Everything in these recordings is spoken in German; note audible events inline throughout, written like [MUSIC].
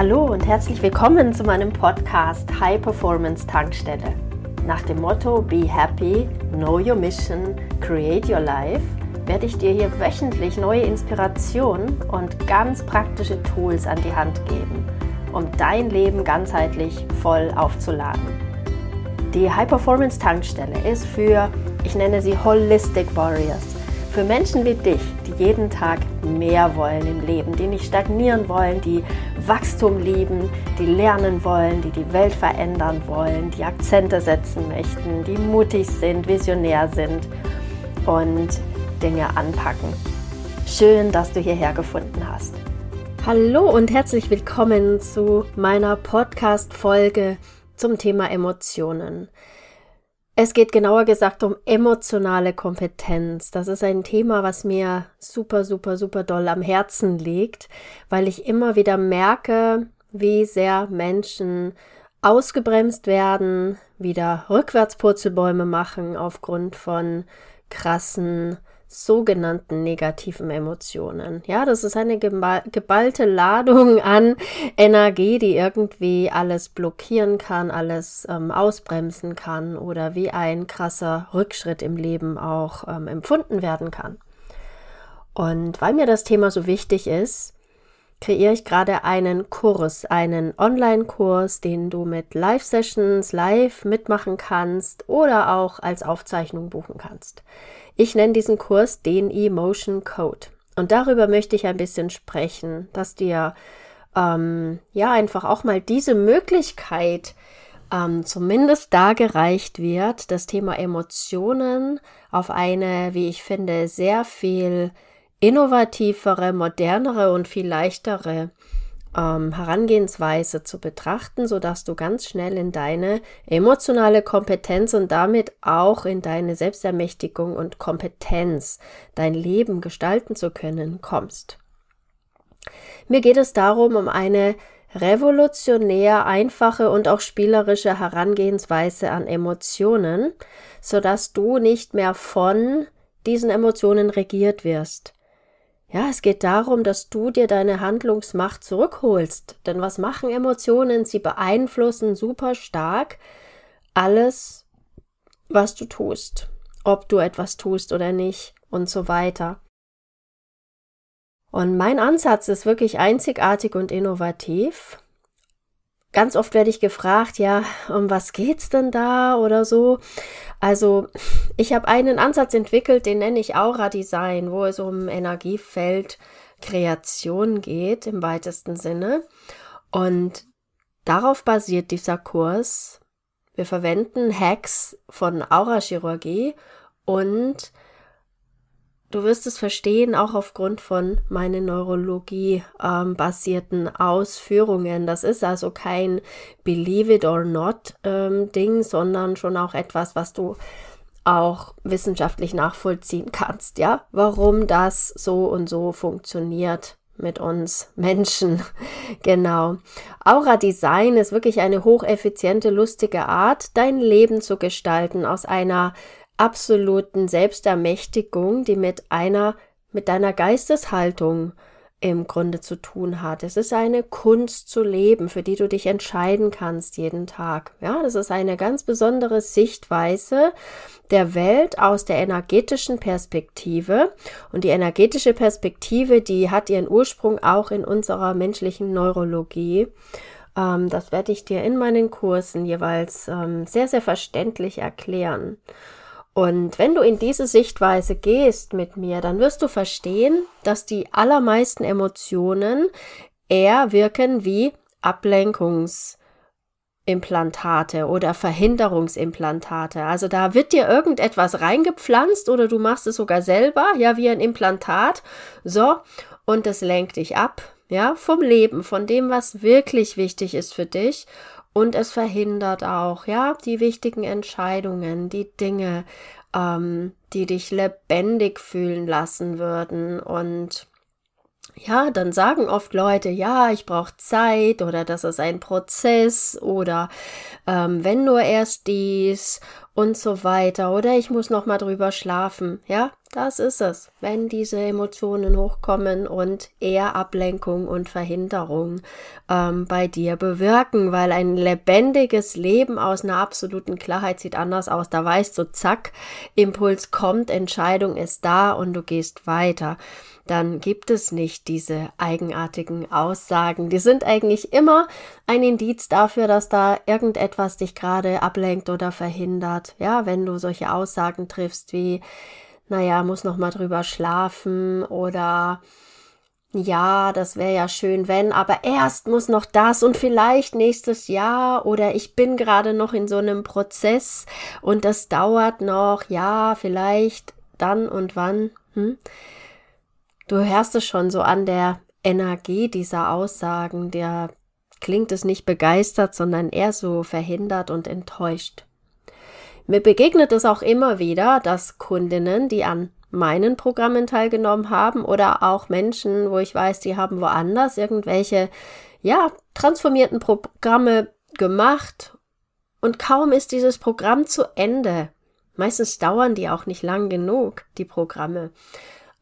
Hallo und herzlich willkommen zu meinem Podcast High Performance Tankstelle. Nach dem Motto Be Happy, Know Your Mission, Create Your Life werde ich dir hier wöchentlich neue Inspirationen und ganz praktische Tools an die Hand geben, um dein Leben ganzheitlich voll aufzuladen. Die High Performance Tankstelle ist für, ich nenne sie Holistic Warriors, für Menschen wie dich, die jeden Tag mehr wollen im Leben, die nicht stagnieren wollen, die Wachstum lieben, die lernen wollen, die die Welt verändern wollen, die Akzente setzen möchten, die mutig sind, visionär sind und Dinge anpacken. Schön, dass du hierher gefunden hast. Hallo und herzlich willkommen zu meiner Podcast-Folge zum Thema Emotionen. Es geht genauer gesagt um emotionale Kompetenz. Das ist ein Thema, was mir super, super, super doll am Herzen liegt, weil ich immer wieder merke, wie sehr Menschen ausgebremst werden, wieder Rückwärtspurzelbäume machen aufgrund von krassen sogenannten negativen Emotionen. Ja, das ist eine geballte Ladung [LAUGHS] an Energie, die irgendwie alles blockieren kann, alles ähm, ausbremsen kann oder wie ein krasser Rückschritt im Leben auch ähm, empfunden werden kann. Und weil mir das Thema so wichtig ist, kreiere ich gerade einen Kurs, einen Online-Kurs, den du mit Live-Sessions live mitmachen kannst oder auch als Aufzeichnung buchen kannst. Ich nenne diesen Kurs den Emotion Code. Und darüber möchte ich ein bisschen sprechen, dass dir ähm, ja einfach auch mal diese Möglichkeit ähm, zumindest dargereicht wird, das Thema Emotionen auf eine, wie ich finde, sehr viel innovativere, modernere und viel leichtere ähm, Herangehensweise zu betrachten, so dass du ganz schnell in deine emotionale Kompetenz und damit auch in deine Selbstermächtigung und Kompetenz, dein Leben gestalten zu können, kommst. Mir geht es darum, um eine revolutionär einfache und auch spielerische Herangehensweise an Emotionen, so dass du nicht mehr von diesen Emotionen regiert wirst, ja, es geht darum, dass du dir deine Handlungsmacht zurückholst. Denn was machen Emotionen? Sie beeinflussen super stark alles, was du tust. Ob du etwas tust oder nicht und so weiter. Und mein Ansatz ist wirklich einzigartig und innovativ. Ganz oft werde ich gefragt, ja, um was geht's denn da oder so. Also, ich habe einen Ansatz entwickelt, den nenne ich Aura Design, wo es um Energiefeld Kreation geht im weitesten Sinne. Und darauf basiert dieser Kurs. Wir verwenden Hacks von Aurachirurgie und Du wirst es verstehen, auch aufgrund von meinen Neurologie-basierten ähm, Ausführungen. Das ist also kein Believe it or not ähm, Ding, sondern schon auch etwas, was du auch wissenschaftlich nachvollziehen kannst, ja, warum das so und so funktioniert mit uns Menschen. [LAUGHS] genau. Aura Design ist wirklich eine hocheffiziente, lustige Art, dein Leben zu gestalten aus einer absoluten Selbstermächtigung, die mit einer, mit deiner Geisteshaltung im Grunde zu tun hat. Es ist eine Kunst zu leben, für die du dich entscheiden kannst jeden Tag. Ja, das ist eine ganz besondere Sichtweise der Welt aus der energetischen Perspektive. Und die energetische Perspektive, die hat ihren Ursprung auch in unserer menschlichen Neurologie. Ähm, das werde ich dir in meinen Kursen jeweils ähm, sehr, sehr verständlich erklären. Und wenn du in diese Sichtweise gehst mit mir, dann wirst du verstehen, dass die allermeisten Emotionen eher wirken wie Ablenkungsimplantate oder Verhinderungsimplantate. Also da wird dir irgendetwas reingepflanzt oder du machst es sogar selber, ja, wie ein Implantat. So, und es lenkt dich ab, ja, vom Leben, von dem, was wirklich wichtig ist für dich und es verhindert auch, ja, die wichtigen Entscheidungen, die Dinge, ähm, die dich lebendig fühlen lassen würden. Und ja, dann sagen oft Leute, ja, ich brauche Zeit oder das ist ein Prozess oder ähm, wenn nur erst dies und so weiter oder ich muss noch mal drüber schlafen. Ja, das ist es, wenn diese Emotionen hochkommen und eher Ablenkung und Verhinderung ähm, bei dir bewirken, weil ein lebendiges Leben aus einer absoluten Klarheit sieht anders aus. Da weißt du, zack, Impuls kommt, Entscheidung ist da und du gehst weiter dann gibt es nicht diese eigenartigen Aussagen. Die sind eigentlich immer ein Indiz dafür, dass da irgendetwas dich gerade ablenkt oder verhindert. Ja, wenn du solche Aussagen triffst wie, naja, muss noch mal drüber schlafen oder ja, das wäre ja schön, wenn, aber erst muss noch das und vielleicht nächstes Jahr oder ich bin gerade noch in so einem Prozess und das dauert noch, ja, vielleicht dann und wann. Hm? Du hörst es schon so an der Energie dieser Aussagen, der klingt es nicht begeistert, sondern eher so verhindert und enttäuscht. Mir begegnet es auch immer wieder, dass Kundinnen, die an meinen Programmen teilgenommen haben oder auch Menschen, wo ich weiß, die haben woanders irgendwelche, ja, transformierten Programme gemacht und kaum ist dieses Programm zu Ende. Meistens dauern die auch nicht lang genug, die Programme.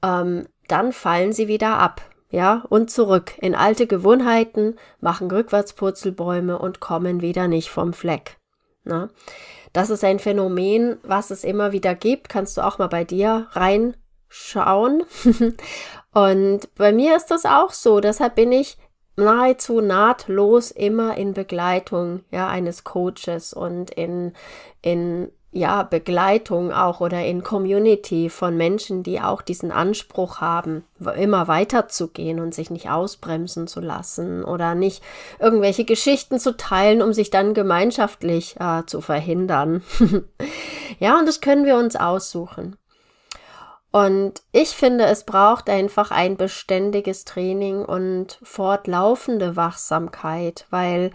Ähm, dann fallen sie wieder ab, ja, und zurück in alte Gewohnheiten, machen Rückwärtspurzelbäume und kommen wieder nicht vom Fleck. Na? Das ist ein Phänomen, was es immer wieder gibt. Kannst du auch mal bei dir reinschauen. [LAUGHS] und bei mir ist das auch so. Deshalb bin ich nahezu nahtlos immer in Begleitung ja eines Coaches und in in ja, Begleitung auch oder in Community von Menschen, die auch diesen Anspruch haben, immer weiterzugehen und sich nicht ausbremsen zu lassen oder nicht irgendwelche Geschichten zu teilen, um sich dann gemeinschaftlich äh, zu verhindern. [LAUGHS] ja, und das können wir uns aussuchen. Und ich finde, es braucht einfach ein beständiges Training und fortlaufende Wachsamkeit, weil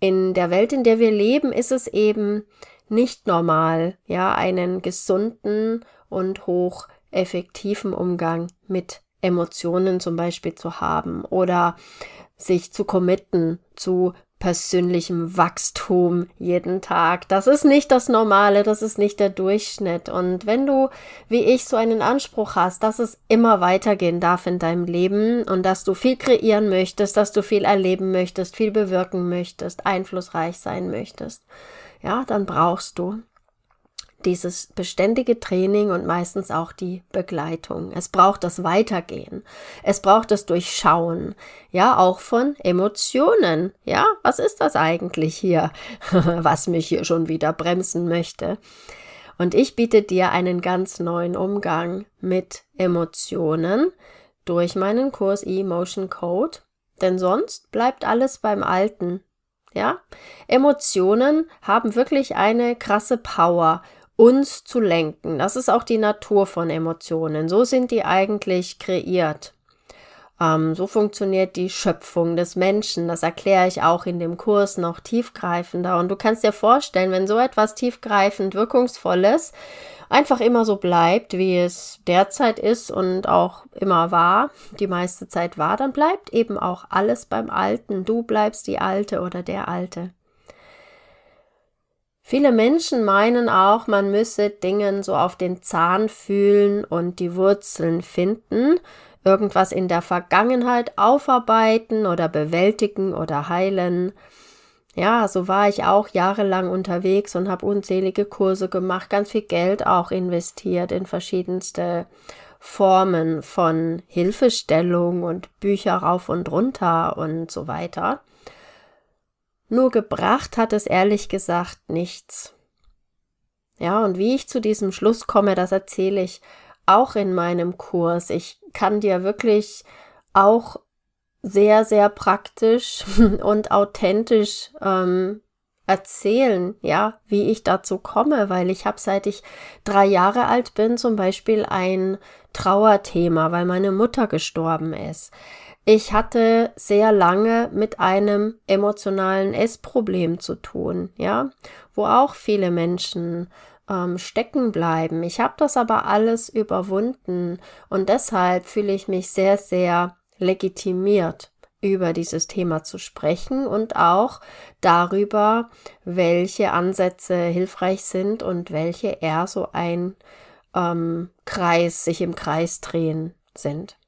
in der Welt, in der wir leben, ist es eben nicht normal, ja, einen gesunden und hocheffektiven Umgang mit Emotionen zum Beispiel zu haben oder sich zu committen zu persönlichem Wachstum jeden Tag. Das ist nicht das Normale, das ist nicht der Durchschnitt. Und wenn du, wie ich, so einen Anspruch hast, dass es immer weitergehen darf in deinem Leben und dass du viel kreieren möchtest, dass du viel erleben möchtest, viel bewirken möchtest, einflussreich sein möchtest, ja, dann brauchst du dieses beständige Training und meistens auch die Begleitung. Es braucht das Weitergehen. Es braucht das Durchschauen. Ja, auch von Emotionen. Ja, was ist das eigentlich hier, [LAUGHS] was mich hier schon wieder bremsen möchte? Und ich biete dir einen ganz neuen Umgang mit Emotionen durch meinen Kurs E-Motion Code. Denn sonst bleibt alles beim Alten. Ja? Emotionen haben wirklich eine krasse Power, uns zu lenken. Das ist auch die Natur von Emotionen. So sind die eigentlich kreiert. Ähm, so funktioniert die Schöpfung des Menschen. Das erkläre ich auch in dem Kurs noch tiefgreifender. Und du kannst dir vorstellen, wenn so etwas tiefgreifend wirkungsvolles einfach immer so bleibt, wie es derzeit ist und auch immer war, die meiste Zeit war, dann bleibt eben auch alles beim Alten. Du bleibst die Alte oder der Alte. Viele Menschen meinen auch, man müsse Dingen so auf den Zahn fühlen und die Wurzeln finden, irgendwas in der Vergangenheit aufarbeiten oder bewältigen oder heilen. Ja, so war ich auch jahrelang unterwegs und habe unzählige Kurse gemacht, ganz viel Geld auch investiert in verschiedenste Formen von Hilfestellung und Bücher rauf und runter und so weiter. Nur gebracht hat es ehrlich gesagt nichts. Ja, und wie ich zu diesem Schluss komme, das erzähle ich auch in meinem Kurs. Ich kann dir wirklich auch sehr, sehr praktisch [LAUGHS] und authentisch ähm, erzählen, ja, wie ich dazu komme, weil ich habe seit ich drei Jahre alt bin zum Beispiel ein Trauerthema, weil meine Mutter gestorben ist. Ich hatte sehr lange mit einem emotionalen Essproblem zu tun, ja, wo auch viele Menschen ähm, stecken bleiben. Ich habe das aber alles überwunden und deshalb fühle ich mich sehr, sehr legitimiert über dieses Thema zu sprechen und auch darüber, welche Ansätze hilfreich sind und welche eher so ein ähm, Kreis, sich im Kreis drehen sind.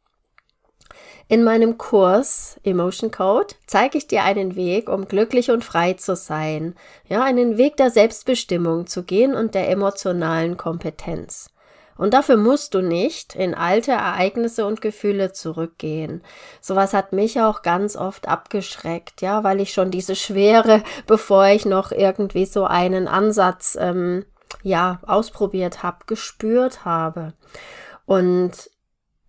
In meinem Kurs Emotion Code zeige ich dir einen Weg, um glücklich und frei zu sein. Ja, einen Weg der Selbstbestimmung zu gehen und der emotionalen Kompetenz. Und dafür musst du nicht in alte Ereignisse und Gefühle zurückgehen. Sowas hat mich auch ganz oft abgeschreckt, ja, weil ich schon diese Schwere, [LAUGHS] bevor ich noch irgendwie so einen Ansatz, ähm, ja, ausprobiert habe, gespürt habe. Und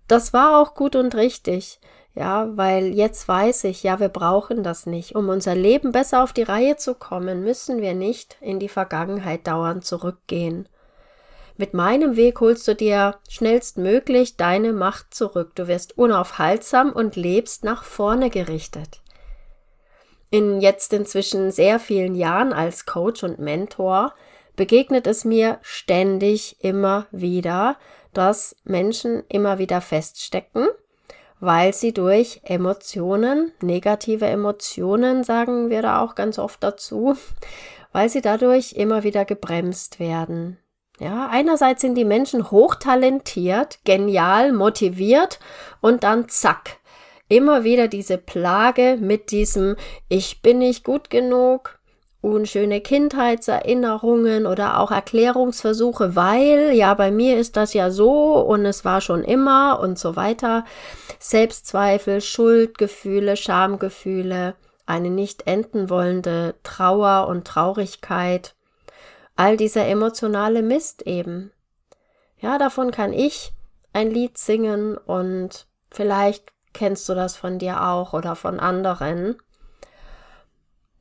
das war auch gut und richtig. Ja, weil jetzt weiß ich, ja, wir brauchen das nicht. Um unser Leben besser auf die Reihe zu kommen, müssen wir nicht in die Vergangenheit dauernd zurückgehen. Mit meinem Weg holst du dir schnellstmöglich deine Macht zurück. Du wirst unaufhaltsam und lebst nach vorne gerichtet. In jetzt inzwischen sehr vielen Jahren als Coach und Mentor begegnet es mir ständig immer wieder, dass Menschen immer wieder feststecken, weil sie durch Emotionen, negative Emotionen, sagen wir da auch ganz oft dazu, [LAUGHS] weil sie dadurch immer wieder gebremst werden. Ja, einerseits sind die Menschen hochtalentiert, genial, motiviert und dann zack, immer wieder diese Plage mit diesem Ich bin nicht gut genug, unschöne Kindheitserinnerungen oder auch Erklärungsversuche, weil ja bei mir ist das ja so und es war schon immer und so weiter. Selbstzweifel, Schuldgefühle, Schamgefühle, eine nicht enden wollende Trauer und Traurigkeit. All dieser emotionale Mist eben. Ja, davon kann ich ein Lied singen und vielleicht kennst du das von dir auch oder von anderen.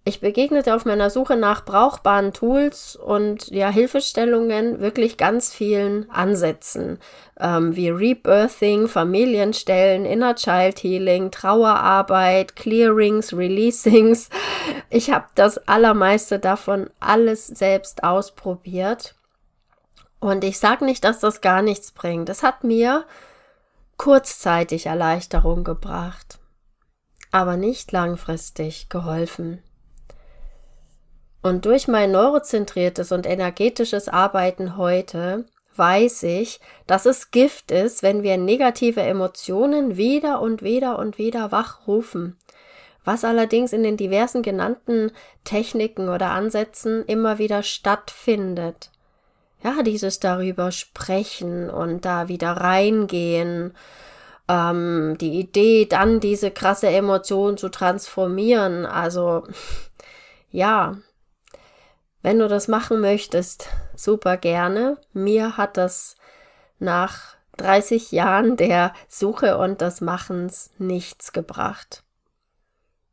Ich begegnete auf meiner Suche nach brauchbaren Tools und ja, Hilfestellungen wirklich ganz vielen Ansätzen, ähm, wie Rebirthing, Familienstellen, Inner Child Healing, Trauerarbeit, Clearings, Releasings. Ich habe das allermeiste davon alles selbst ausprobiert. Und ich sage nicht, dass das gar nichts bringt. Es hat mir kurzzeitig Erleichterung gebracht, aber nicht langfristig geholfen. Und durch mein neurozentriertes und energetisches Arbeiten heute weiß ich, dass es Gift ist, wenn wir negative Emotionen wieder und wieder und wieder wachrufen. Was allerdings in den diversen genannten Techniken oder Ansätzen immer wieder stattfindet. Ja, dieses darüber sprechen und da wieder reingehen. Ähm, die Idee, dann diese krasse Emotion zu transformieren. Also, ja, wenn du das machen möchtest, super gerne. Mir hat das nach 30 Jahren der Suche und des Machens nichts gebracht.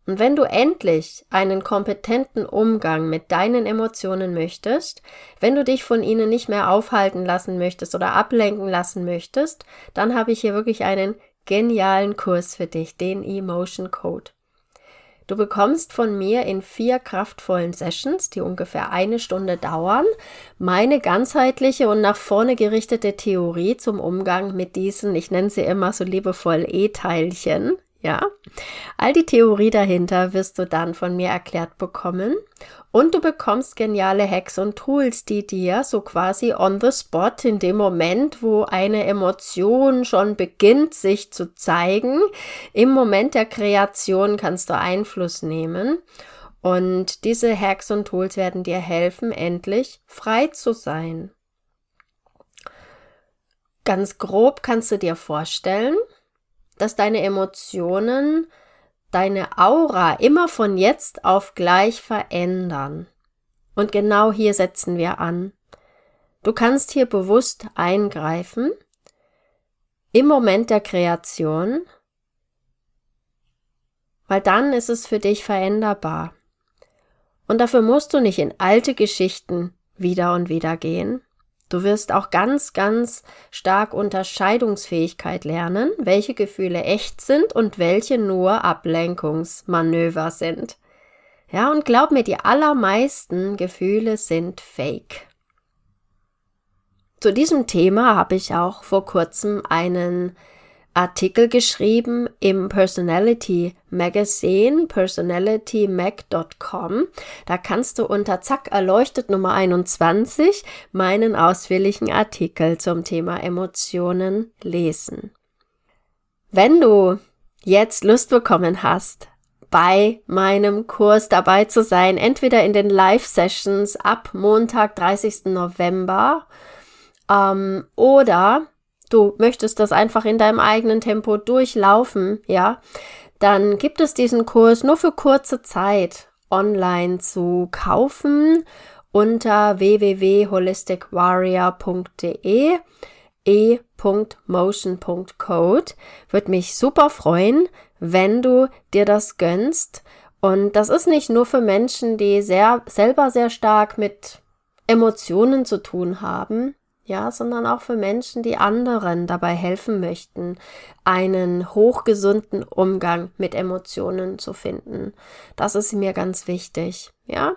Und wenn du endlich einen kompetenten Umgang mit deinen Emotionen möchtest, wenn du dich von ihnen nicht mehr aufhalten lassen möchtest oder ablenken lassen möchtest, dann habe ich hier wirklich einen genialen Kurs für dich, den Emotion Code. Du bekommst von mir in vier kraftvollen Sessions, die ungefähr eine Stunde dauern, meine ganzheitliche und nach vorne gerichtete Theorie zum Umgang mit diesen, ich nenne sie immer so liebevoll E-Teilchen, ja. All die Theorie dahinter wirst du dann von mir erklärt bekommen und du bekommst geniale Hacks und Tools, die dir so quasi on the spot in dem Moment, wo eine Emotion schon beginnt sich zu zeigen, im Moment der Kreation kannst du Einfluss nehmen. Und diese Hacks und Tools werden dir helfen, endlich frei zu sein. Ganz grob kannst du dir vorstellen, dass deine Emotionen deine Aura immer von jetzt auf gleich verändern. Und genau hier setzen wir an. Du kannst hier bewusst eingreifen im Moment der Kreation, weil dann ist es für dich veränderbar. Und dafür musst du nicht in alte Geschichten wieder und wieder gehen, Du wirst auch ganz, ganz stark Unterscheidungsfähigkeit lernen, welche Gefühle echt sind und welche nur Ablenkungsmanöver sind. Ja, und glaub mir, die allermeisten Gefühle sind fake. Zu diesem Thema habe ich auch vor kurzem einen Artikel geschrieben im Personality Magazine, personalitymac.com. Da kannst du unter Zack erleuchtet Nummer 21 meinen ausführlichen Artikel zum Thema Emotionen lesen. Wenn du jetzt Lust bekommen hast, bei meinem Kurs dabei zu sein, entweder in den Live-Sessions ab Montag, 30. November, ähm, oder du möchtest das einfach in deinem eigenen Tempo durchlaufen, ja, dann gibt es diesen Kurs nur für kurze Zeit online zu kaufen unter www.holisticwarrior.de e.motion.code. Würde mich super freuen, wenn du dir das gönnst. Und das ist nicht nur für Menschen, die sehr, selber sehr stark mit Emotionen zu tun haben, ja, sondern auch für Menschen, die anderen dabei helfen möchten, einen hochgesunden Umgang mit Emotionen zu finden. Das ist mir ganz wichtig, ja.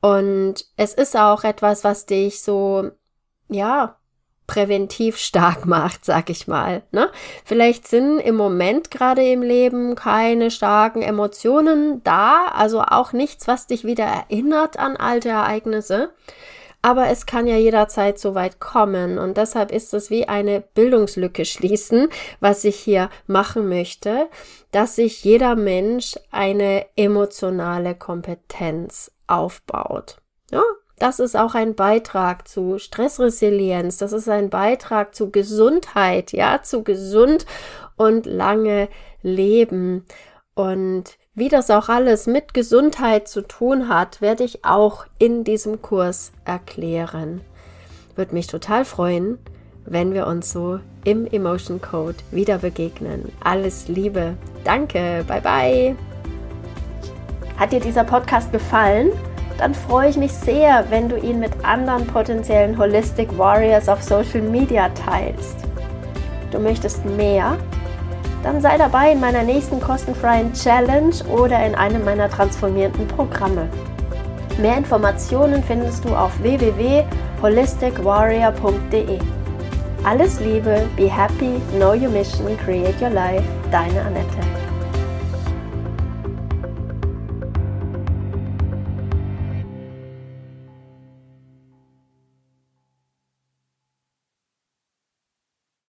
Und es ist auch etwas, was dich so, ja, präventiv stark [LAUGHS] macht, sag ich mal. Ne? Vielleicht sind im Moment gerade im Leben keine starken Emotionen da, also auch nichts, was dich wieder erinnert an alte Ereignisse. Aber es kann ja jederzeit so weit kommen und deshalb ist es wie eine Bildungslücke schließen, was ich hier machen möchte, dass sich jeder Mensch eine emotionale Kompetenz aufbaut. Ja, das ist auch ein Beitrag zu Stressresilienz. Das ist ein Beitrag zu Gesundheit, ja, zu gesund und lange Leben. Und wie das auch alles mit Gesundheit zu tun hat, werde ich auch in diesem Kurs erklären. Würde mich total freuen, wenn wir uns so im Emotion Code wieder begegnen. Alles Liebe. Danke. Bye bye. Hat dir dieser Podcast gefallen? dann freue ich mich sehr, wenn du ihn mit anderen potenziellen Holistic Warriors auf Social Media teilst. Du möchtest mehr? Dann sei dabei in meiner nächsten kostenfreien Challenge oder in einem meiner transformierenden Programme. Mehr Informationen findest du auf www.holisticwarrior.de. Alles Liebe, be happy, know your mission, create your life, deine Annette.